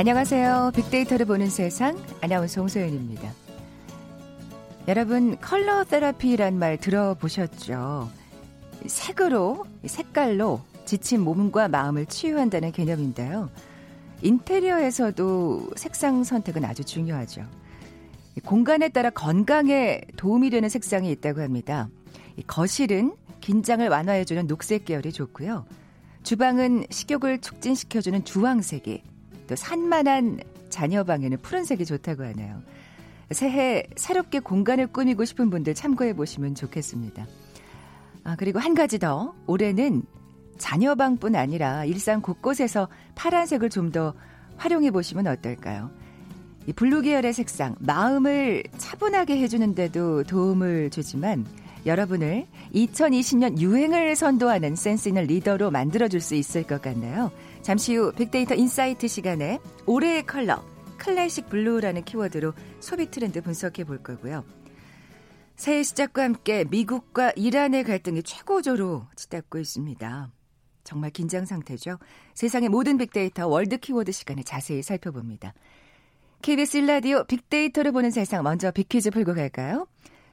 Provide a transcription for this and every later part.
안녕하세요. 빅데이터를 보는 세상 아나운서 홍소연입니다. 여러분 컬러 테라피란 말 들어보셨죠? 색으로, 색깔로 지친 몸과 마음을 치유한다는 개념인데요. 인테리어에서도 색상 선택은 아주 중요하죠. 공간에 따라 건강에 도움이 되는 색상이 있다고 합니다. 거실은 긴장을 완화해주는 녹색 계열이 좋고요. 주방은 식욕을 촉진시켜주는 주황색이, 또 산만한 자녀 방에는 푸른색이 좋다고 하네요. 새해 새롭게 공간을 꾸미고 싶은 분들 참고해 보시면 좋겠습니다. 아, 그리고 한 가지 더. 올해는 자녀방뿐 아니라 일상 곳곳에서 파란색을 좀 더 활용해 보시면 어떨까요? 이 블루 계열의 색상, 마음을 차분하게 해주는데도 도움을 주지만 여러분을 2020년 유행을 선도하는 센스 있는 리더로 만들어줄 수 있을 것 같나요? 잠시 후 빅데이터 인사이트 시간에 올해의 컬러, 클래식 블루라는 키워드로 소비 트렌드 분석해 볼 거고요. 새해 시작과 함께 미국과 이란의 갈등이 최고조로 치닫고 있습니다. 정말 긴장 상태죠. 세상의 모든 빅데이터 월드 키워드 시간에 자세히 살펴봅니다. KBS 일라디오 빅데이터를 보는 세상 먼저 빅퀴즈 풀고 갈까요?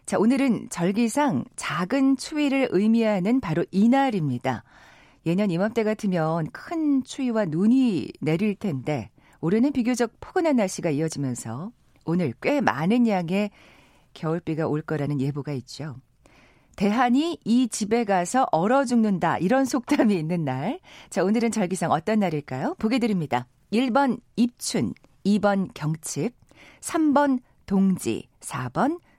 자, 오늘은 절기상 작은 추위를 의미하는 바로 이날입니다. 예년 이맘때 같으면 큰 추위와 눈이 내릴 텐데 올해는 비교적 포근한 날씨가 이어지면서 오늘 꽤 많은 양의 겨울비가 올 거라는 예보가 있죠. 대한이 이 집에 가서 얼어 죽는다. 이런 속담이 있는 날. 자, 오늘은 절기상 어떤 날일까요? 보게 드립니다. 1번 입춘, 2번 경칩, 3번 동지, 4번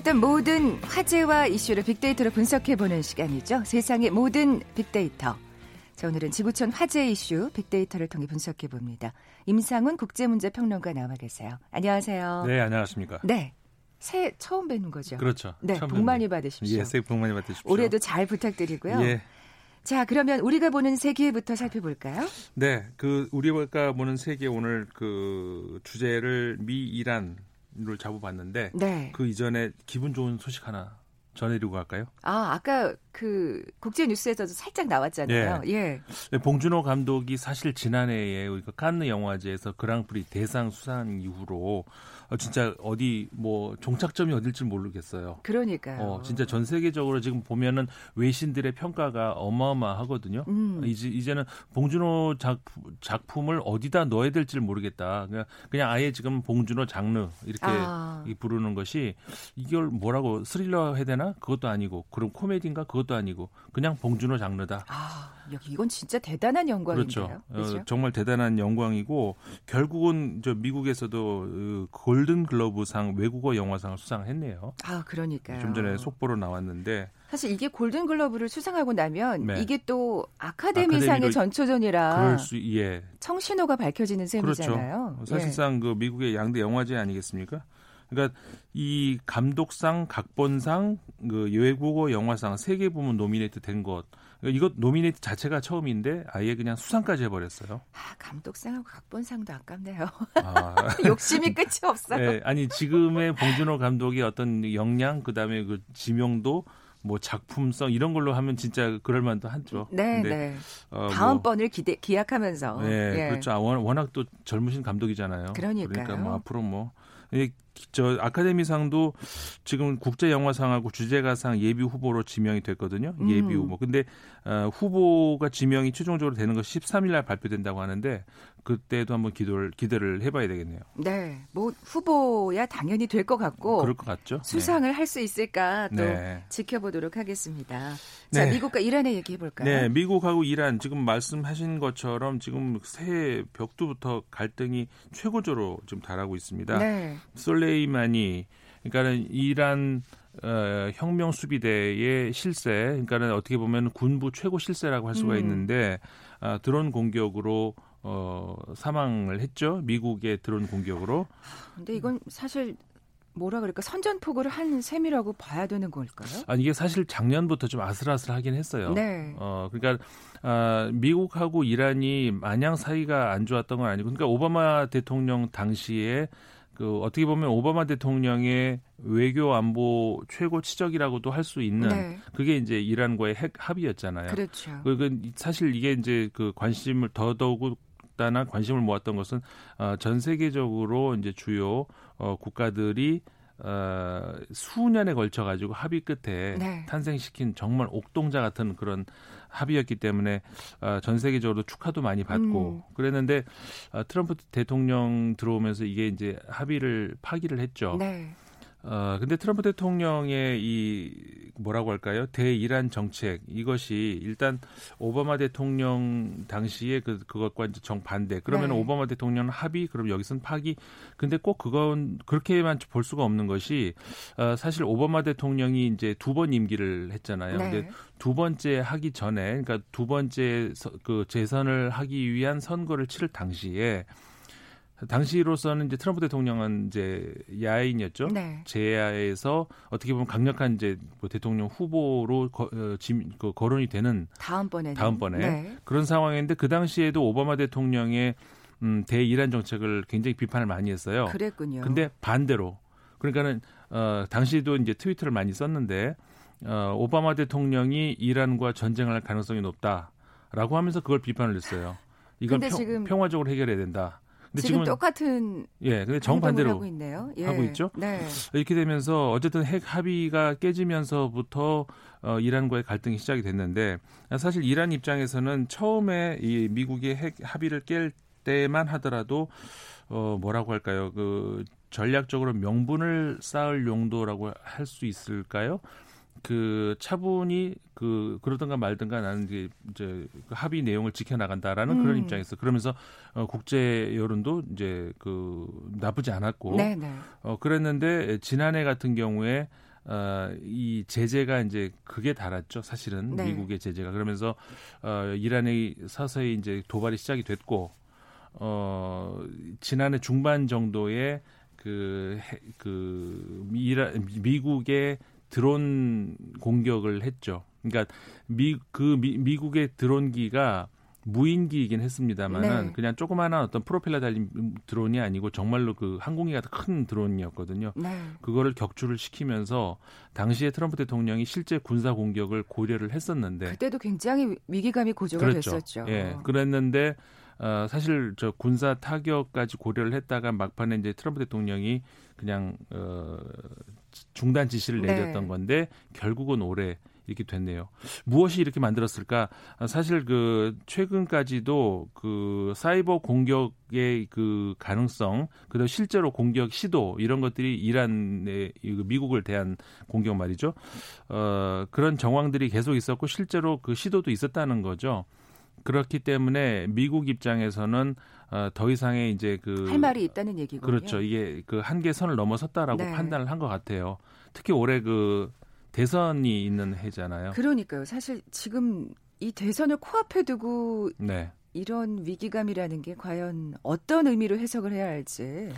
궁금했던 모든 화제와 이슈를 빅데이터로 분석해보는 시간이죠. 세상의 모든 빅데이터. 자, 오늘은 지구촌 화제 이슈 빅데이터를 통해 분석해봅니다. 임상훈 국제문제평론가 나와 계세요. 안녕하세요. 네, 안녕하십니까. 네. 새해 처음 뵙는 거죠? 그렇죠. 네, 복 많이 받으십시오. 예, 새해 복 많이 받으십시오. 올해도 잘 부탁드리고요. 예. 자, 그러면 우리가 보는 세계부터 살펴볼까요? 네, 그 우리가 보는 세계 오늘 그 주제를 미 이란 를 잡아봤는데 네. 그 이전에 기분 좋은 소식 하나 전해드리고 갈까요? 아, 아까 그 국제 뉴스에서도 살짝 나왔잖아요. 예. 예. 네, 봉준호 감독이 사실 지난해에 우리가 칸느 영화제에서 그랑프리 대상 수상 이후로 어, 진짜 어디 뭐 종착점이 어딜지 모르겠어요. 그러니까요. 어, 진짜 전 세계적으로 지금 보면은 외신들의 평가가 어마어마하거든요. 음. 이제 이제는 봉준호 작품, 작품을 어디다 넣어야 될지 모르겠다. 그냥 그냥 아예 지금 봉준호 장르 이렇게 아. 부르는 것이 이걸 뭐라고 스릴러 해야 되나? 그것도 아니고 그럼 코미디인가? 그것도 아니고 그냥 봉준호 장르다. 아, 이건 진짜 대단한 영광인데요. 그렇죠. 그렇죠? 어, 정말 대단한 영광이고 결국은 저 미국에서도 그 골든 글러브상 외국어 영화상을 수상했네요. 아, 그러니까요. 좀 전에 속보로 나왔는데 사실 이게 골든 글러브를 수상하고 나면 네. 이게 또 아카데미상의 전초전이라 수, 예. 청신호가 밝혀지는 셈이잖아요. 그렇죠. 사실상 예. 그 미국의 양대 영화제 아니겠습니까? 그러니까 이 감독상, 각본상, 그 외국어 영화상 세 개 부문 노미네이트 된 것. 그러니까 이것 노미네이트 자체가 처음인데 아예 그냥 수상까지 해버렸어요. 아 감독상하고 각본상도 아깝네요. 아. 욕심이 끝이 없어요. 네, 아니 지금의 봉준호 감독의 어떤 역량 그다음에 그 지명도 뭐 작품성 이런 걸로 하면 진짜 그럴 만도 하죠. 네, 네. 어, 다음 번을 뭐, 기대 기약하면서. 네, 예. 그렇죠. 아, 워낙 또 젊으신 감독이잖아요. 그러니까요. 그러니까 뭐 앞으로 뭐 저 아카데미상도 지금 국제 영화상하고 주제가상 예비 후보로 지명이 됐거든요. 예비 음. 후보. 근데 어, 후보가 지명이 최종적으로 되는 것이 13일 날 발표된다고 하는데 그때도 한번 기도를 기대를 해봐야 되겠네요. 네, 뭐 후보야 당연히 될 것 같고 그럴 것 같죠. 수상을 네. 할수 있을까 또 네. 지켜보도록 하겠습니다. 자, 네. 미국과 이란의 얘기 해 볼까요? 네, 미국하고 이란 지금 말씀하신 것처럼 지금 새해 벽두부터 갈등이 최고조로 지금 달하고 있습니다. 네. 솔레 술레이마니 그러니까는 이란 어, 혁명 수비대의 실세, 그러니까는 어떻게 보면 군부 최고 실세라고 할 수가 음. 있는데 아, 드론 공격으로 어, 사망을 했죠. 미국의 드론 공격으로. 근데 이건 사실 뭐라 그럴까 선전포고를 한 셈이라고 봐야 되는 걸까요? 아 이게 사실 작년부터 좀 아슬아슬하긴 했어요. 네. 어 그러니까 아, 미국하고 이란이 마냥 사이가 안 좋았던 건 아니고, 그러니까 오바마 대통령 당시에 그 어떻게 보면 오바마 대통령의 외교 안보 최고 치적이라고도 할 수 있는 네. 그게 이제 이란과의 핵 합의였잖아요. 그렇죠. 그 사실 이게 이제 그 관심을 더더욱 다나 관심을 모았던 것은 어, 전 세계적으로 이제 주요 어, 국가들이 어, 수년에 걸쳐 가지고 합의 끝에 네. 탄생시킨 정말 옥동자 같은 그런 합의였기 때문에 어, 전 세계적으로 축하도 많이 받고 음. 그랬는데 어, 트럼프 대통령 들어오면서 이게 이제 합의를 파기를 했죠. 네. 어, 근데 트럼프 대통령의 이 뭐라고 할까요? 대이란 정책 이것이 일단 오바마 대통령 당시에 그 그것과 이제 정반대. 그러면 네. 오바마 대통령 합의 그럼 여기서는 파기. 근데 꼭 그건 그렇게만 볼 수가 없는 것이 어, 사실 오바마 대통령이 이제 두 번 임기를 했잖아요. 네. 근데 두 번째 하기 전에 그러니까 두 번째 서, 그 재선을 하기 위한 선거를 치를 당시에 당시로서는 이제 트럼프 대통령은 이제 야인이었죠. 네. 제야에서 어떻게 보면 강력한 이제 뭐 대통령 후보로 거, 어, 지, 그 거론이 되는 다음번에 다음번에 네. 그런 상황인데 그 당시에도 오바마 대통령의 음, 대이란 정책을 굉장히 비판을 많이 했어요. 그랬군요. 근데 반대로 그러니까는 어, 당시도 이제 트위터를 많이 썼는데 어, 오바마 대통령이 이란과 전쟁을 할 가능성이 높다라고 하면서 그걸 비판을 했어요. 이건 평, 평화적으로 해결해야 된다. 근데 지금 똑같은 예, 근데 정반대로 하고 있네요. 예. 하고 있죠. 네. 이렇게 되면서 어쨌든 핵 합의가 깨지면서부터 어, 이란과의 갈등이 시작이 됐는데 사실 이란 입장에서는 처음에 이 미국의 핵 합의를 깰 때만 하더라도 어 뭐라고 할까요? 그 전략적으로 명분을 쌓을 용도라고 할 수 있을까요? 그 차분히 그 그러든가 말든가 나는 이제, 이제 그 합의 내용을 지켜 나간다라는 음. 그런 입장에서 그러면서 어, 국제 여론도 이제 그 나쁘지 않았고 네네. 네. 어 그랬는데 지난해 같은 경우에 어, 이 제재가 이제 그게 달았죠. 사실은 네. 미국의 제재가 그러면서 어, 이란의 서서히 이제 도발이 시작이 됐고 어, 지난해 중반 정도에 그, 그, 미라, 미국의 드론 공격을 했죠. 그러니까 미, 그 미, 미국의 드론기가 무인기이긴 했습니다만은 네. 그냥 조그마한 어떤 프로펠러 달린 드론이 아니고 정말로 그 항공기 같은 큰 드론이었거든요. 네. 그거를 격추를 시키면서 당시에 트럼프 대통령이 실제 군사 공격을 고려를 했었는데 그때도 굉장히 위기감이 고조가 그렇죠. 됐었죠. 예. 그랬는데 어, 사실 저 군사 타격까지 고려를 했다가 막판에 이제 트럼프 대통령이 그냥 어, 중단 지시를 네. 내렸던 네. 건데 결국은 올해 이렇게 됐네요. 무엇이 이렇게 만들었을까? 사실 그 최근까지도 그 사이버 공격의 그 가능성, 그다음 실제로 공격 시도 이런 것들이 이란의 그 미국을 대한 공격 말이죠. 어 그런 정황들이 계속 있었고 실제로 그 시도도 있었다는 거죠. 그렇기 때문에 미국 입장에서는 어, 더 이상의 이제 그 할 말이 있다는 얘기군요. 그렇죠. 이게 그 한계 선을 넘어섰다라고 네. 판단을 한 것 같아요. 특히 올해 그 대선이 있는 해잖아요. 그러니까요. 사실 지금 이 대선을 코앞에 두고 네. 이런 위기감이라는 게 과연 어떤 의미로 해석을 해야 할지.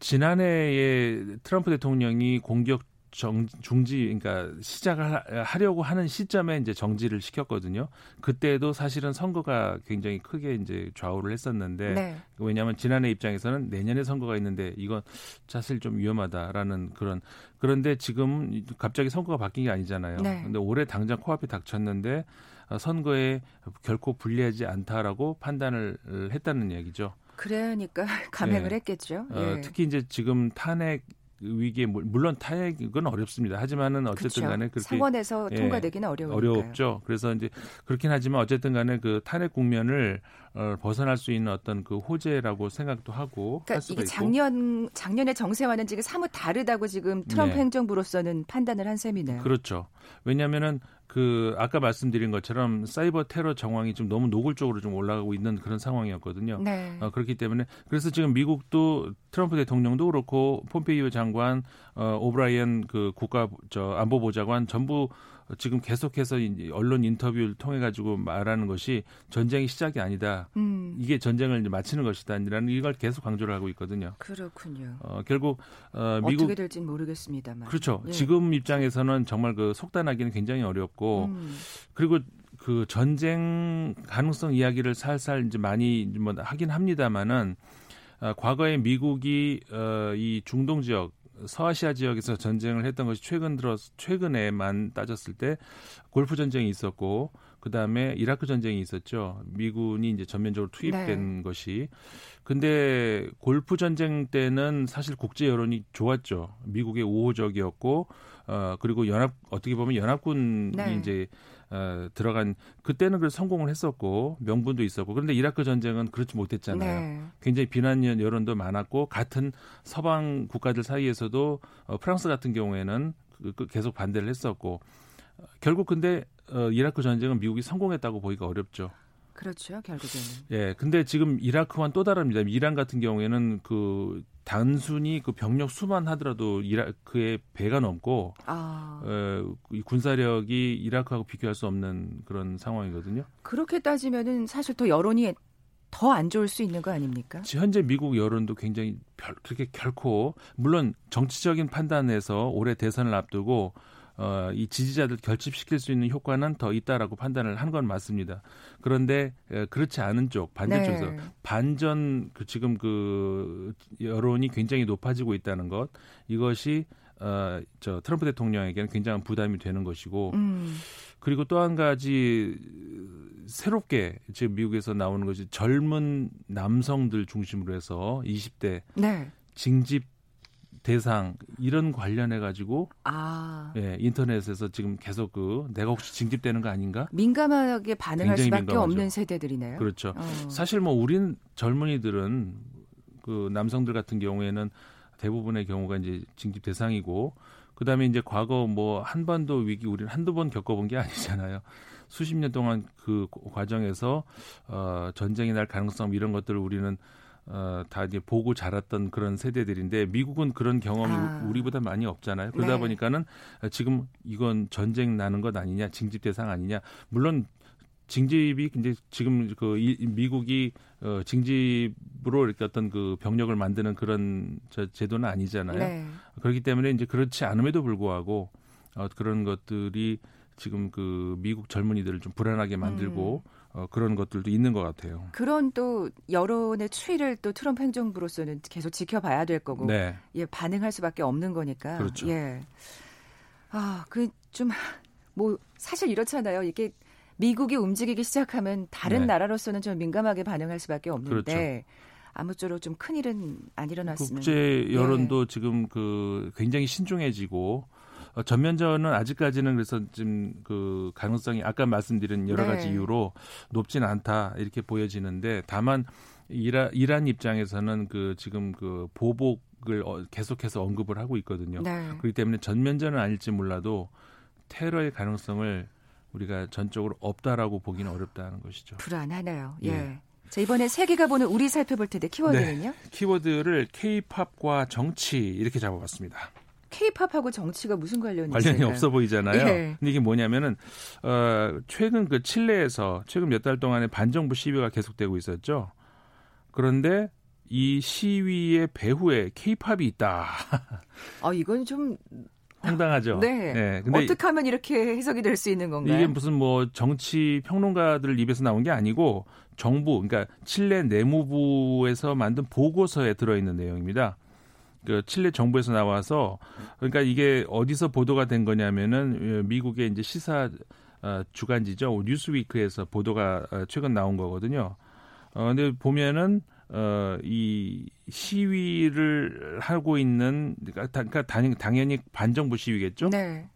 지난해에 트럼프 대통령이 공격 정, 중지, 그러니까 시작을 하려고 하는 시점에 이제 정지를 시켰거든요. 그때도 사실은 선거가 굉장히 크게 이제 좌우를 했었는데 네. 왜냐하면 지난해 입장에서는 내년에 선거가 있는데 이건 사실 좀 위험하다라는 그런 그런데 지금 갑자기 선거가 바뀐 게 아니잖아요. 네. 근데 올해 당장 코앞에 닥쳤는데 어, 선거에 결코 불리하지 않다라고 판단을 했다는 얘기죠. 그러니까 감행을 네. 했겠죠. 어, 예. 특히 이제 지금 탄핵 위기에 물론 타액은 어렵습니다. 하지만은 어쨌든 간에 그렇게 상원에서 예, 통과되기는 어려우니까요. 어렵죠. 그래서 이제 그렇긴 하지만 어쨌든 간에 그 탄핵 국면을 어, 벗어날 수 있는 어떤 그 호재라고 생각도 하고 그러니까 이게 작년 작년의 정세와는 지금 사뭇 다르다고 지금 트럼프 네. 행정부로서는 판단을 한 셈이네요. 그렇죠. 왜냐하면은 그 그 아까 말씀드린 것처럼 사이버 테러 정황이 좀 너무 노골적으로 좀 올라가고 있는 그런 상황이었거든요. 네. 어, 그렇기 때문에 그래서 지금 미국도 트럼프 대통령도 그렇고 폼페이오 장관, 어, 오브라이언 그 국가 저 안보 보좌관 전부 지금 계속해서 언론 인터뷰를 통해 가지고 말하는 것이 전쟁이 시작이 아니다. 음. 이게 전쟁을 이제 마치는 것이다라는 이걸 계속 강조를 하고 있거든요. 그렇군요. 어, 결국 어, 미국 어떻게 될지는 모르겠습니다만. 그렇죠. 예. 지금 입장에서는 정말 그 속단하기는 굉장히 어렵고 음. 그리고 그 전쟁 가능성 이야기를 살살 이제 많이 뭐 하긴 합니다만은 어, 과거에 미국이 어, 이 중동 지역 서아시아 지역에서 전쟁을 했던 것이 최근 들어 최근에만 따졌을 때 골프 전쟁이 있었고 그 다음에 이라크 전쟁이 있었죠. 미군이 이제 전면적으로 투입된 네. 것이. 근데 골프 전쟁 때는 사실 국제 여론이 좋았죠. 미국의 우호적이었고 어 그리고 연합 어떻게 보면 연합군이 네. 이제 어, 들어간 그때는 그 성공을 했었고 명분도 있었고 그런데 이라크 전쟁은 그렇지 못했잖아요. 네. 굉장히 비난 여론도 많았고 같은 서방 국가들 사이에서도 어, 프랑스 같은 경우에는 그, 그 계속 반대를 했었고 어, 결국 근데 어, 이라크 전쟁은 미국이 성공했다고 보기가 어렵죠. 그렇죠, 결국에는. 예, 근데 지금 이라크와는 또 다릅니다. 이란 같은 경우에는 그 단순히 그 병력 수만 하더라도 이라크의 배가 넘고 아. 어, 이 군사력이 이라크하고 비교할 수 없는 그런 상황이거든요. 그렇게 따지면은 사실 더 여론이 더 안 좋을 수 있는 거 아닙니까? 현재 미국 여론도 굉장히 별, 그렇게 결코 물론 정치적인 판단에서 올해 대선을 앞두고 어, 이 지지자들 결집시킬 수 있는 효과는 더 있다라고 판단을 한 건 맞습니다. 그런데 에, 그렇지 않은 쪽 반대쪽에서 네. 반전 그 지금 그 여론이 굉장히 높아지고 있다는 것 이것이 어, 저 트럼프 대통령에게는 굉장한 부담이 되는 것이고 음. 그리고 또 한 가지 새롭게 지금 미국에서 나오는 것이 젊은 남성들 중심으로 해서 20대 네. 징집 대상 이런 관련해 가지고 아. 예, 인터넷에서 지금 계속 그 내가 혹시 징집되는 거 아닌가? 민감하게 반응할 수밖에 민감하죠. 없는 세대들이네요. 그렇죠. 어. 사실 뭐 우린 젊은이들은 그 남성들 같은 경우에는 대부분의 경우가 이제 징집 대상이고 그다음에 이제 과거 뭐 한반도 위기 우리는 한두 번 겪어본 게 아니잖아요. 수십 년 동안 그 과정에서 어 전쟁이 날 가능성 이런 것들을 우리는 어, 다 이제 보고 자랐던 그런 세대들인데 미국은 그런 경험이 아. 우리보다 많이 없잖아요. 그러다 네. 보니까는 지금 이건 전쟁 나는 것 아니냐, 징집 대상 아니냐. 물론 징집이 이제 지금 그 이, 미국이 어, 징집으로 이렇게 어떤 그 병력을 만드는 그런 저 제도는 아니잖아요. 네. 그렇기 때문에 이제 그렇지 않음에도 불구하고 어, 그런 것들이 지금 그 미국 젊은이들을 좀 불안하게 만들고 음. 어, 그런 것들도 있는 것 같아요. 그런 또 여론의 추이를 또 트럼프 행정부로서는 계속 지켜봐야 될 거고, 네. 예 반응할 수밖에 없는 거니까. 그렇죠. 예. 아, 그 좀 뭐 사실 이렇잖아요. 이게 미국이 움직이기 시작하면 다른 네. 나라로서는 좀 민감하게 반응할 수밖에 없는데. 그렇죠. 아무쪼록 좀 큰 일은 안 일어났으면. 국제 여론도 예. 지금 그 굉장히 신중해지고 어, 전면전은 아직까지는 그래서 지금 그 가능성이 아까 말씀드린 여러 가지 네. 이유로 높지는 않다 이렇게 보여지는데 다만 이라, 이란 입장에서는 그 지금 그 보복을 어, 계속해서 언급을 하고 있거든요. 네. 그렇기 때문에 전면전은 아닐지 몰라도 테러의 가능성을 우리가 전적으로 없다라고 보기는 어렵다는 것이죠. 불안하네요. 예. 예. 자, 이번에 세계가 보는 우리 살펴볼 텐데 키워드는요? 네. 키워드를 K-팝과 정치 이렇게 잡아봤습니다. 케이팝하고 정치가 무슨 관련이 관련이 있을까요? 없어 보이잖아요. 예. 근데 이게 뭐냐면은 어 최근 그 칠레에서 최근 몇 달 동안에 반정부 시위가 계속되고 있었죠. 그런데 이 시위의 배후에 케이팝이 있다. 아, 이건 좀 황당하죠. 네. 네. 근데 어떻게 하면 이렇게 해석이 될 수 있는 건가요? 이게 무슨 뭐 정치 평론가들 입에서 나온 게 아니고 정부, 그러니까 칠레 내무부에서 만든 보고서에 들어있는 내용입니다. 그 칠레 정부에서 나와서 그러니까 이게 어디서 보도가 된 거냐면은 어, 미국의 이제 시사 어, 주간지죠 뉴스위크에서 보도가 어, 최근 나온 거거든요. 어 근데 보면은 어이 시위를 하고 있는 그러니까, 그러니까 당연히 반정부 시위겠죠. 네.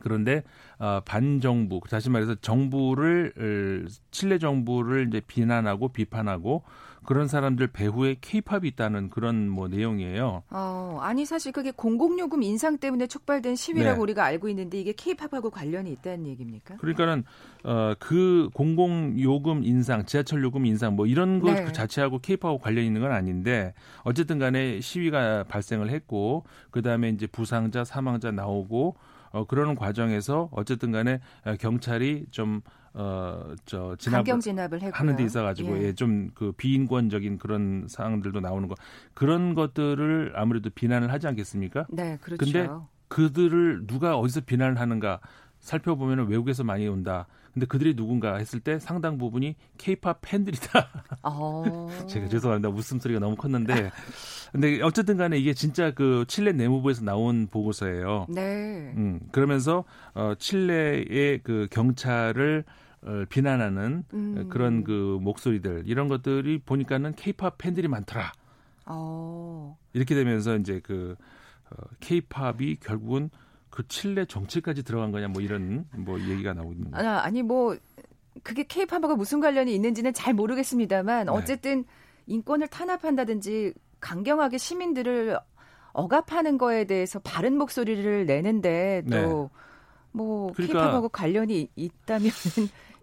그런데 어, 반정부 다시 말해서 정부를 칠레 정부를 이제 비난하고 비판하고 그런 사람들 배후에 케이팝이 있다는 그런 뭐 내용이에요. 어, 아니 사실 그게 공공요금 인상 때문에 촉발된 시위라고 네. 우리가 알고 있는데 이게 케이팝하고 관련이 있다는 얘기입니까? 그러니까는 어, 그 공공요금 인상, 지하철 요금 인상 뭐 이런 것 네. 그 자체하고 케이팝하고 관련 있는 건 아닌데 어쨌든 간에 시위가 발생을 했고 그다음에 이제 부상자, 사망자 나오고 어, 그러는 과정에서 어쨌든 간에 경찰이 좀 어, 저, 진압 진압을 하는 데 있어 가지고 예. 예 좀 그 비인권적인 그런 사항들도 나오는 거 그런 것들을 아무래도 비난을 하지 않겠습니까? 네, 그렇죠. 근데 그들을 누가 어디서 비난을 하는가 살펴보면 외국에서 많이 온다. 근데 그들이 누군가 했을 때 상당 부분이 케이팝 팬들이다. 어... 제가 죄송합니다. 웃음소리가 너무 컸는데. 근데 어쨌든 간에 이게 진짜 그 칠레 내무부에서 나온 보고서예요. 네. 음, 그러면서 어 칠레의 그 경찰을 어, 비난하는 음. 그런 그 목소리들 이런 것들이 보니까는 케이팝 팬들이 많더라. 어. 이렇게 되면서 이제 그 케이팝이 어, 결국은 그 칠레 정치까지 들어간 거냐 뭐 이런 뭐 얘기가 나오고 있는 거예요. 아, 아니 뭐 그게 케이팝하고 무슨 관련이 있는지는 잘 모르겠습니다만 네. 어쨌든 인권을 탄압한다든지 강경하게 시민들을 억압하는 거에 대해서 바른 목소리를 내는데 또뭐 네. 그러니까, 케이팝하고 관련이 있다면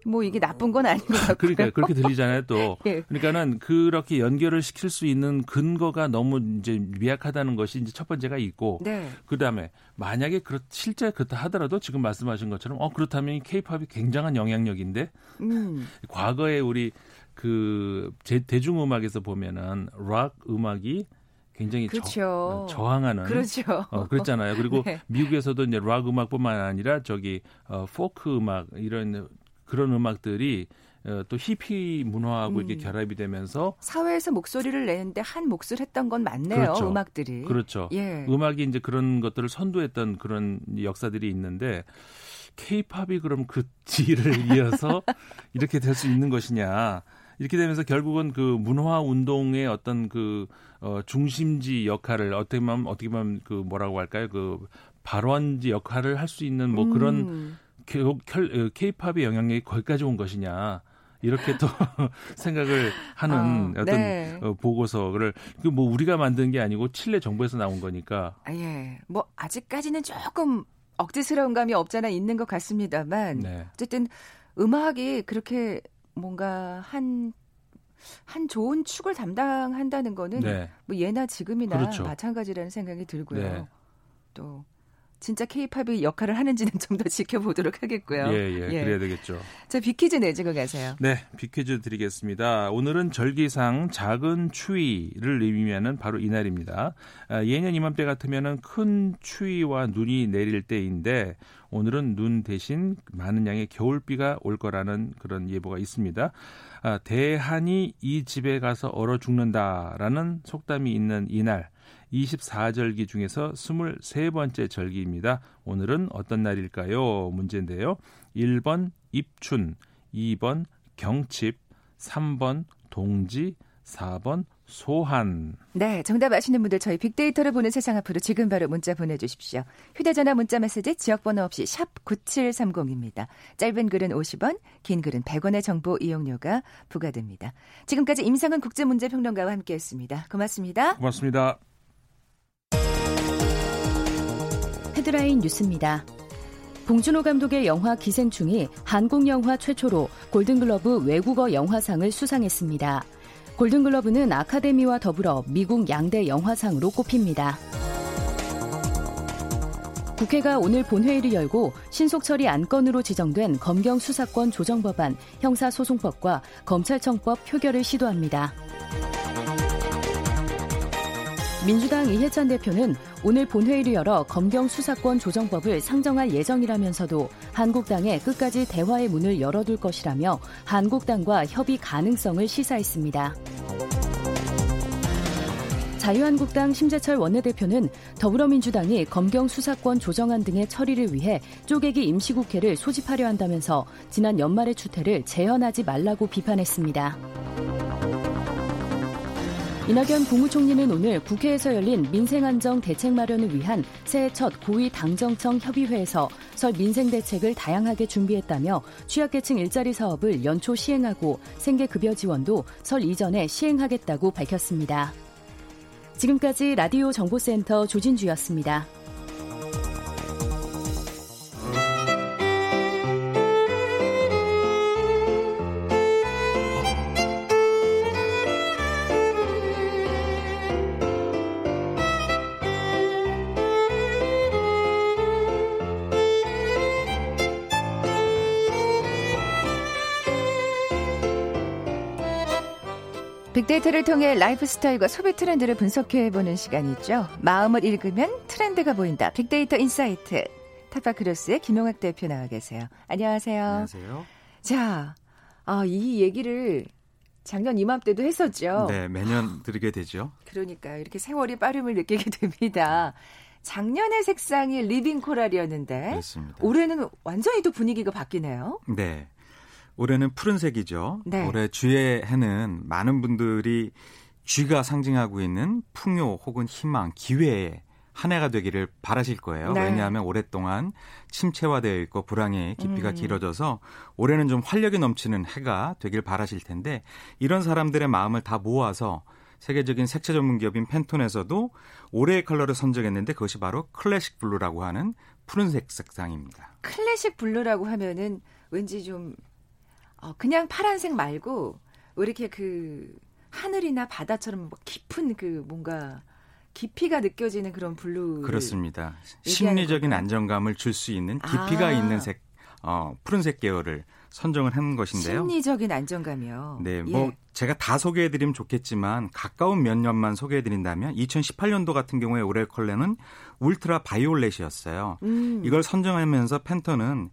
뭐 이게 나쁜 건 아닌 것 같고요. 그러니까 그렇게 들리잖아요. 또 예. 그러니까는 그렇게 연결을 시킬 수 있는 근거가 너무 이제 미약하다는 것이 이제 첫 번째가 있고 네. 그다음에 만약에 그렇 실제 그렇다 하더라도 지금 말씀하신 것처럼 어 그렇다면 케이팝이 굉장한 영향력인데 음. 과거에 우리 그 제, 대중음악에서 보면은 락 음악이 굉장히 그렇죠. 저, 항하는 그렇죠. 어, 그랬잖아요. 그리고 네. 미국에서도 이제 락 음악뿐만 아니라 저기 어, 포크 음악 이런 그런 음악들이 어, 또 히피 문화하고 음. 이렇게 결합이 되면서 사회에서 목소리를 내는데 한 몫을 했던 건 맞네요. 그렇죠. 음악들이. 그렇죠. 예. 음악이 이제 그런 것들을 선도했던 그런 역사들이 있는데 케이팝이 그럼 그 뒤를 이어서 이렇게 될 수 있는 것이냐. 이렇게 되면서 결국은 그 문화 운동의 어떤 그 어, 중심지 역할을 어떻게 보면 어떻게 보면 그 뭐라고 할까요? 그 발원지 역할을 할 수 있는 뭐 그런 음. 케이팝의 어, 영향력이 거기까지 온 것이냐. 이렇게 또 생각을 하는 아, 어떤 네. 어, 보고서를 그 뭐 우리가 만든 게 아니고 칠레 정부에서 나온 거니까. 아, 예. 뭐 아직까지는 조금 억지스러운 감이 없잖아 있는 것 같습니다만 네. 어쨌든 음악이 그렇게 뭔가 한한 좋은 축을 담당한다는 거는 네. 뭐 예나 지금이나 그렇죠. 마찬가지라는 생각이 들고요. 네. 또 진짜 케이팝이 역할을 하는지는 좀 더 지켜보도록 하겠고요. 예, 예, 예. 그래야 되겠죠. 자, 비퀴즈 내주고 가세요. 네, 비퀴즈 드리겠습니다. 오늘은 절기상 작은 추위를 의미하는 바로 이날입니다. 아, 예년 이맘때 같으면 큰 추위와 눈이 내릴 때인데 오늘은 눈 대신 많은 양의 겨울비가 올 거라는 그런 예보가 있습니다. 아, 대한이 이 집에 가서 얼어 죽는다라는 속담이 있는 이날 24절기 중에서 23번째 절기입니다. 오늘은 어떤 날일까요? 문제인데요. 1번 입춘, 2번 경칩, 3번 동지, 4번 소한. 네, 정답 아시는 분들 저희 빅데이터를 보는 세상 앞으로 지금 바로 문자 보내주십시오. 휴대전화 문자 메시지 지역번호 없이 샵 9730입니다. 짧은 글은 50원, 긴 글은 100원의 정보 이용료가 부과됩니다. 지금까지 임상은 국제문제평론가와 함께했습니다. 고맙습니다. 고맙습니다. 헤드라인 뉴스입니다. 봉준호 감독의 영화 기생충이 한국 영화 최초로 골든글러브 외국어 영화상을 수상했습니다. 골든글러브는 아카데미와 더불어 미국 양대 영화상으로 꼽힙니다. 국회가 오늘 본회의를 열고 신속처리 안건으로 지정된 검경 수사권 조정 법안, 형사소송법과 검찰청법 표결을 시도합니다. 민주당 이해찬 대표는 오늘 본회의를 열어 검경 수사권 조정법을 상정할 예정이라면서도 한국당에 끝까지 대화의 문을 열어둘 것이라며 한국당과 협의 가능성을 시사했습니다. 자유한국당 심재철 원내대표는 더불어민주당이 검경 수사권 조정안 등의 처리를 위해 쪼개기 임시국회를 소집하려 한다면서 지난 연말의 추태를 재현하지 말라고 비판했습니다. 이낙연 국무총리는 오늘 국회에서 열린 민생안정 대책 마련을 위한 새해 첫 고위 당정청 협의회에서 설 민생 대책을 다양하게 준비했다며 취약계층 일자리 사업을 연초 시행하고 생계급여 지원도 설 이전에 시행하겠다고 밝혔습니다. 지금까지 라디오 정보센터 조진주였습니다. 빅데이터를 통해 라이프 스타일과 소비 트렌드를 분석해보는 시간이죠. 마음을 읽으면 트렌드가 보인다. 빅데이터 인사이트. 타파크로스의 김용학 대표 나와 계세요. 안녕하세요. 안녕하세요. 자, 아, 이 얘기를 작년 이맘때도 했었죠. 네, 매년 드리게 되죠. 그러니까 이렇게 세월이 빠름을 느끼게 됩니다. 작년의 색상이 리빙 코랄이었는데 그렇습니다. 올해는 완전히 또 분위기가 바뀌네요. 네. 올해는 푸른색이죠. 네. 올해 쥐의 해는 많은 분들이 쥐가 상징하고 있는 풍요 혹은 희망, 기회의 한 해가 되기를 바라실 거예요. 네. 왜냐하면 오랫동안 침체화되어 있고 불황의 깊이가 음. 길어져서 올해는 좀 활력이 넘치는 해가 되길 바라실 텐데 이런 사람들의 마음을 다 모아서 세계적인 색채 전문 기업인 팬톤에서도 올해의 컬러를 선정했는데 그것이 바로 클래식 블루라고 하는 푸른색 색상입니다. 클래식 블루라고 하면은 왠지 좀 어, 그냥 파란색 말고 왜 이렇게 그 하늘이나 바다처럼 뭐 깊은 그 뭔가 깊이가 느껴지는 그런 블루 그렇습니다. 심리적인? 안정감을 줄 수 있는 깊이가 아. 있는 색, 어, 푸른색 계열을 선정을 한 것인데요. 심리적인 안정감이요. 네, 예. 뭐 제가 다 소개해드리면 좋겠지만 가까운 몇 년만 소개해드린다면 2018년도 같은 경우에 올해 컬러는 울트라 바이올렛이었어요. 음. 이걸 선정하면서 팬톤은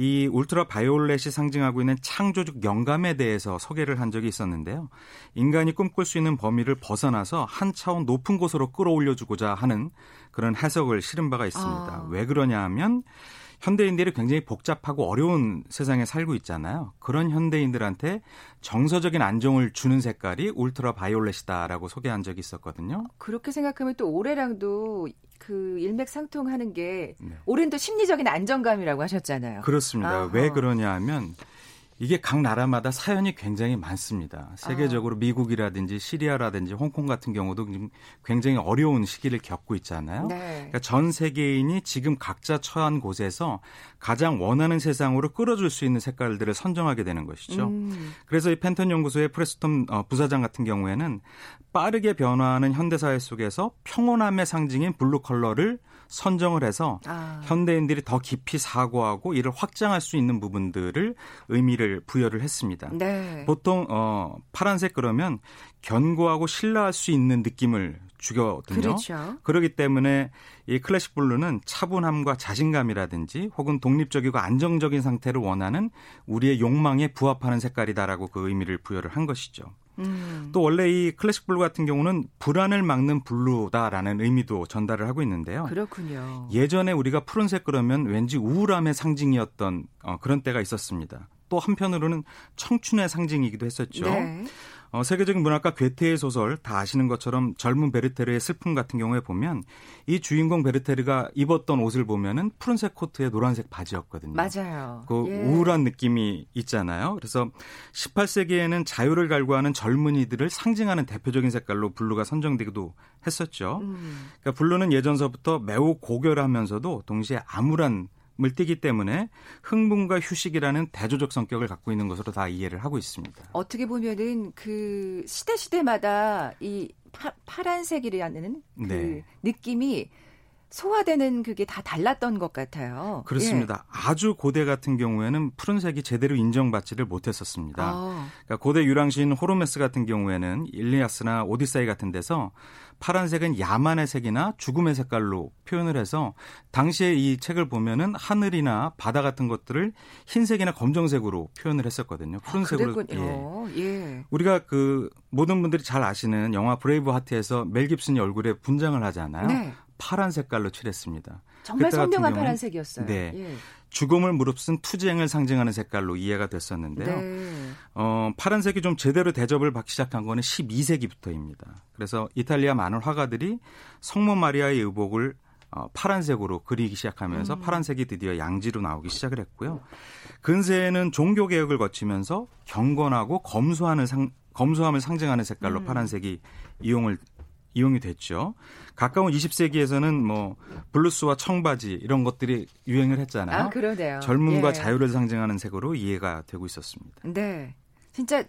이 울트라 바이올렛이 상징하고 있는 창조적 영감에 대해서 소개를 한 적이 있었는데요. 인간이 꿈꿀 수 있는 범위를 벗어나서 한 차원 높은 곳으로 끌어올려주고자 하는 그런 해석을 실은 바가 있습니다. 아. 왜 그러냐 하면 현대인들이 굉장히 복잡하고 어려운 세상에 살고 있잖아요. 그런 현대인들한테 정서적인 안정을 주는 색깔이 울트라 바이올렛이다라고 소개한 적이 있었거든요. 그렇게 생각하면 또 올해랑도 그 일맥상통하는 게 네. 올해는 또 심리적인 안정감이라고 하셨잖아요. 그렇습니다. 아하. 왜 그러냐 하면 이게 각 나라마다 사연이 굉장히 많습니다. 세계적으로 미국이라든지 시리아라든지 홍콩 같은 경우도 굉장히 어려운 시기를 겪고 있잖아요. 네. 그러니까 전 세계인이 지금 각자 처한 곳에서 가장 원하는 세상으로 끌어줄 수 있는 색깔들을 선정하게 되는 것이죠. 음. 그래서 이 펜턴 연구소의 프레스톤 어, 부사장 같은 경우에는 빠르게 변화하는 현대사회 속에서 평온함의 상징인 블루 컬러를 선정을 해서 아. 현대인들이 더 깊이 사고하고 이를 확장할 수 있는 부분들을 의미를 부여를 했습니다. 네. 보통 어 파란색 그러면 견고하고 신뢰할 수 있는 느낌을 주거든요. 그렇죠. 그렇기 때문에 이 클래식 블루는 차분함과 자신감이라든지 혹은 독립적이고 안정적인 상태를 원하는 우리의 욕망에 부합하는 색깔이다라고 그 의미를 부여를 한 것이죠. 음. 또 원래 이 클래식 블루 같은 경우는 불안을 막는 블루다라는 의미도 전달을 하고 있는데요. 그렇군요. 예전에 우리가 푸른색 그러면 왠지 우울함의 상징이었던 어, 그런 때가 있었습니다. 또 한편으로는 청춘의 상징이기도 했었죠. 네. 어, 세계적인 문학가 괴테의 소설 다 아시는 것처럼 젊은 베르테르의 슬픔 같은 경우에 보면 이 주인공 베르테르가 입었던 옷을 보면은 푸른색 코트에 노란색 바지였거든요. 맞아요. 그 예. 우울한 느낌이 있잖아요. 그래서 18세기에는 자유를 갈구하는 젊은이들을 상징하는 대표적인 색깔로 blue가 선정되기도 했었죠. 음. 그러니까 blue는 예전서부터 매우 고결하면서도 동시에 암울한 을 띠기 때문에 흥분과 휴식이라는 대조적 성격을 갖고 있는 것으로 다 이해를 하고 있습니다. 어떻게 보면은 그 시대 시대마다 이 파, 파란색이라는 그 네. 느낌이 소화되는 그게 다 달랐던 것 같아요. 그렇습니다. 예. 아주 고대 같은 경우에는 푸른색이 제대로 인정받지를 못했었습니다. 아, 그러니까 고대 유랑시인 호메로스 같은 경우에는 일리아스나 오디세이 같은 데서 파란색은 야만의 색이나 죽음의 색깔로 표현을 해서 당시에 이 책을 보면은 하늘이나 바다 같은 것들을 흰색이나 검정색으로 표현을 했었거든요. 푸른색으로. 예. 그랬군요. 예. 우리가 그 모든 분들이 잘 아시는 영화 Braveheart에서 멜 깁슨이 얼굴에 분장을 하잖아요. 네. 파란 색깔로 칠했습니다. 정말 선명한 경우는- 파란색이었어요. 네. 예. 죽음을 무릅쓴 투쟁을 상징하는 색깔로 이해가 됐었는데요. 네. 어, 파란색이 좀 제대로 대접을 받기 시작한 거는 12세기부터입니다. 그래서 이탈리아 많은 화가들이 성모 마리아의 의복을 어, 파란색으로 그리기 시작하면서 음. 파란색이 드디어 양지로 나오기 시작을 했고요. 근세에는 종교 개혁을 거치면서 경건하고 검소하는 상, 검소함을 상징하는 색깔로 음. 파란색이 이용을 이용이 됐죠. 가까운 20세기에서는 뭐 블루스와 청바지 이런 것들이 유행을 했잖아요. 아, 그러네요. 젊음과 예. 자유를 상징하는 색으로 이해가 되고 있었습니다. 네. 진짜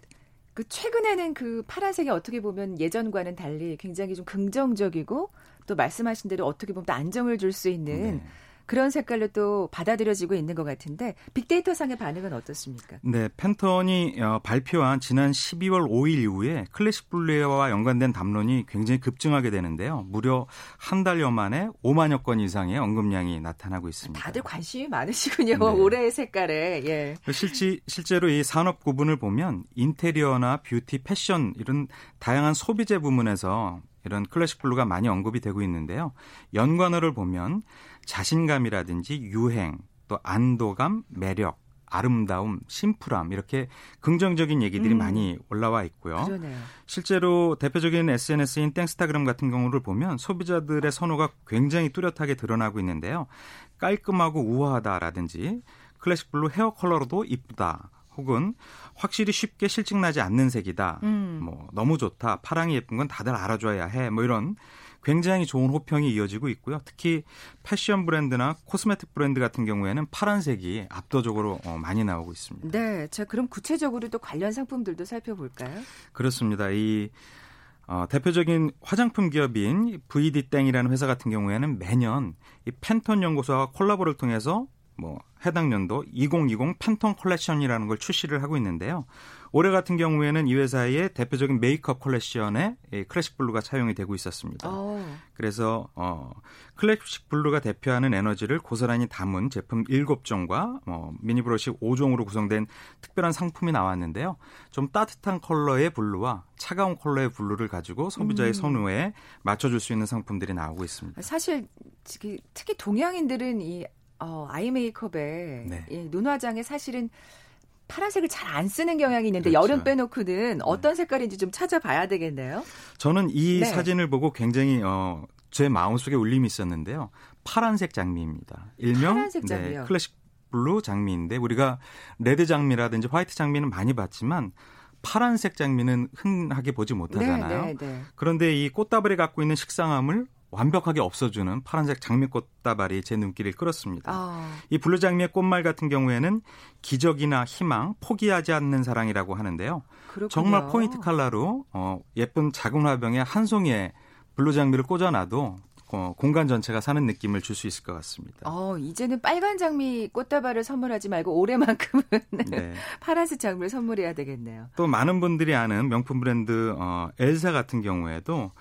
그 최근에는 그 파란색이 어떻게 보면 예전과는 달리 굉장히 좀 긍정적이고 또 말씀하신 대로 어떻게 보면 안정을 줄 수 있는 네. 그런 색깔로 또 받아들여지고 있는 것 같은데 빅데이터 상의 반응은 어떻습니까? 네, Pantone이 어, 발표한 지난 12월 5일 이후에 classic blue와 연관된 담론이 굉장히 급증하게 되는데요. 무려 한 달여 만에 5만여 건 이상의 언급량이 나타나고 있습니다. 다들 관심이 많으시군요. 네. 올해의 색깔에. 예. 실제 실제로 이 산업 구분을 보면 인테리어나 뷰티, 패션 이런 다양한 소비재 부문에서 이런 classic blue가 많이 언급이 되고 있는데요. 연관어를 보면 자신감이라든지 유행, 또 안도감, 매력, 아름다움, 심플함 이렇게 긍정적인 얘기들이 음. 많이 올라와 있고요. 그러네요. 실제로 대표적인 SNS인 땡스타그램 같은 경우를 보면 소비자들의 선호가 굉장히 뚜렷하게 드러나고 있는데요. 깔끔하고 우아하다라든지 classic blue hair color로도 이쁘다. 혹은 확실히 쉽게 싫증나지 않는 색이다. 음. 뭐 너무 좋다. 파랑이 예쁜 건 다들 알아줘야 해. 뭐 이런 굉장히 좋은 호평이 이어지고 있고요. 특히 패션 브랜드나 cosmetic 브랜드 같은 경우에는 파란색이 압도적으로 어, 많이 나오고 있습니다. 네. 자, 그럼 구체적으로 또 관련 상품들도 살펴볼까요? 그렇습니다. 이 어, 대표적인 화장품 기업인 VD 땡이라는 회사 같은 경우에는 매년 이 Pantone 연구소와 콜라보를 통해서 뭐 해당 년도 2020 Pantone 컬렉션이라는 걸 출시를 하고 있는데요. 올해 같은 경우에는 이 회사의 대표적인 메이크업 컬렉션에 classic blue가 차용이 되고 있었습니다. 오. 어. 그래서 어 classic blue가 대표하는 에너지를 고스란히 담은 제품 7종과 어, 미니 브러쉬 5종으로 구성된 특별한 상품이 나왔는데요. 좀 따뜻한 컬러의 blue와 차가운 컬러의 blue를 가지고 소비자의 음. 선호에 맞춰줄 수 있는 상품들이 나오고 있습니다. 사실 특히 동양인들은 이 어, eye makeup에 네. 예, 눈화장에 사실은 파란색을 잘 안 쓰는 경향이 있는데 그렇죠. 여름 빼놓고는 네. 어떤 색깔인지 좀 찾아봐야 되겠네요. 저는 이 네. 사진을 보고 굉장히 어, 제 마음속에 울림이 있었는데요. 파란색 장미입니다. 일명 파란색 장미요. 네, 클래식 blue 장미인데 우리가 red 장미라든지 white 장미는 많이 봤지만 파란색 장미는 흔하게 보지 못하잖아요. 네, 네, 네. 그런데 이 꽃다발이 갖고 있는 식상함을 완벽하게 없애주는 파란색 장미꽃다발이 제 눈길을 끌었습니다. 아. 이 blue 장미의 꽃말 같은 경우에는 기적이나 희망, 포기하지 않는 사랑이라고 하는데요. 그렇군요. 정말 포인트 컬러로 어, 예쁜 작은 화병에 한 송이의 blue 장미를 꽂아놔도 어, 공간 전체가 사는 느낌을 줄 수 있을 것 같습니다. 어, 이제는 빨간 장미 꽃다발을 선물하지 말고 올해만큼은 네. 파란색 장미를 선물해야 되겠네요. 또 많은 분들이 아는 명품 브랜드 어, 엘사 같은 경우에도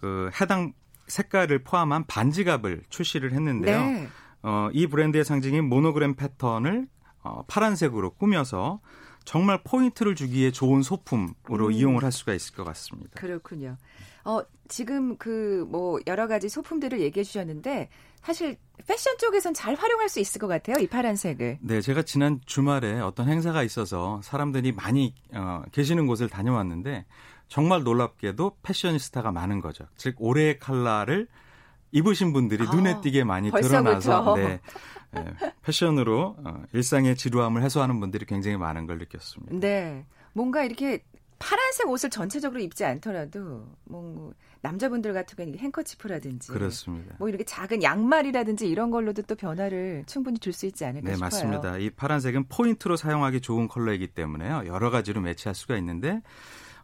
그 해당 색깔을 포함한 반지갑을 출시를 했는데요. 네. 어, 이 브랜드의 상징인 모노그램 패턴을 어, 파란색으로 꾸며서 정말 포인트를 주기에 좋은 소품으로 음. 이용을 할 수가 있을 것 같습니다. 그렇군요. 어, 지금 그 뭐 여러 가지 소품들을 얘기해 주셨는데 사실 패션 쪽에선 잘 활용할 수 있을 것 같아요. 이 파란색을. 네, 제가 지난 주말에 어떤 행사가 있어서 사람들이 많이 어, 계시는 곳을 다녀왔는데 정말 놀랍게도 패셔니스타가 많은 거죠. 즉 올해의 칼라를 입으신 분들이 아, 눈에 띄게 많이 드러나서 네, 네, 패션으로 어, 일상의 지루함을 해소하는 분들이 굉장히 많은 걸 느꼈습니다. 네, 뭔가 이렇게 파란색 옷을 전체적으로 입지 않더라도 뭐 남자분들 같은 경우는 행커치프라든지 그렇습니다. 뭐 이렇게 작은 양말이라든지 이런 걸로도 또 변화를 충분히 줄 수 있지 않을까 네, 싶어요. 네, 맞습니다. 이 파란색은 포인트로 사용하기 좋은 컬러이기 때문에요. 여러 가지로 매치할 수가 있는데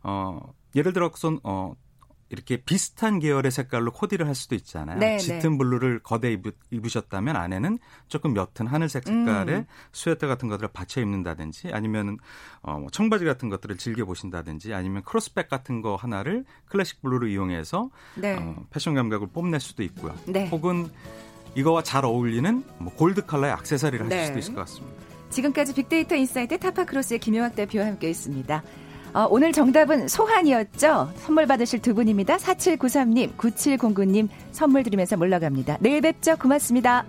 어, 예를 들어서 어, 이렇게 비슷한 계열의 색깔로 코디를 할 수도 있잖아요. 네, 짙은 네. 블루를 거대 입으, 셨다면 안에는 조금 옅은 하늘색 색깔의 음. 스웨터 같은 것들을 받쳐 입는다든지 아니면 어, 뭐 청바지 같은 것들을 즐겨 보신다든지 아니면 cross bag 같은 거 하나를 classic blue를 이용해서 네. 어, 패션 감각을 뽐낼 수도 있고요. 네. 혹은 이거와 잘 어울리는 뭐 gold color의 악세사리를 하실 네. 수도 있을 것 같습니다. 지금까지 빅데이터 insight 타파크로스의 김용학 대표와 함께 했습니다. 어, 오늘 정답은 소환이었죠. 선물 받으실 두 분입니다. 4793님, 9709님 선물 드리면서 물러갑니다. 내일 뵙죠. 고맙습니다.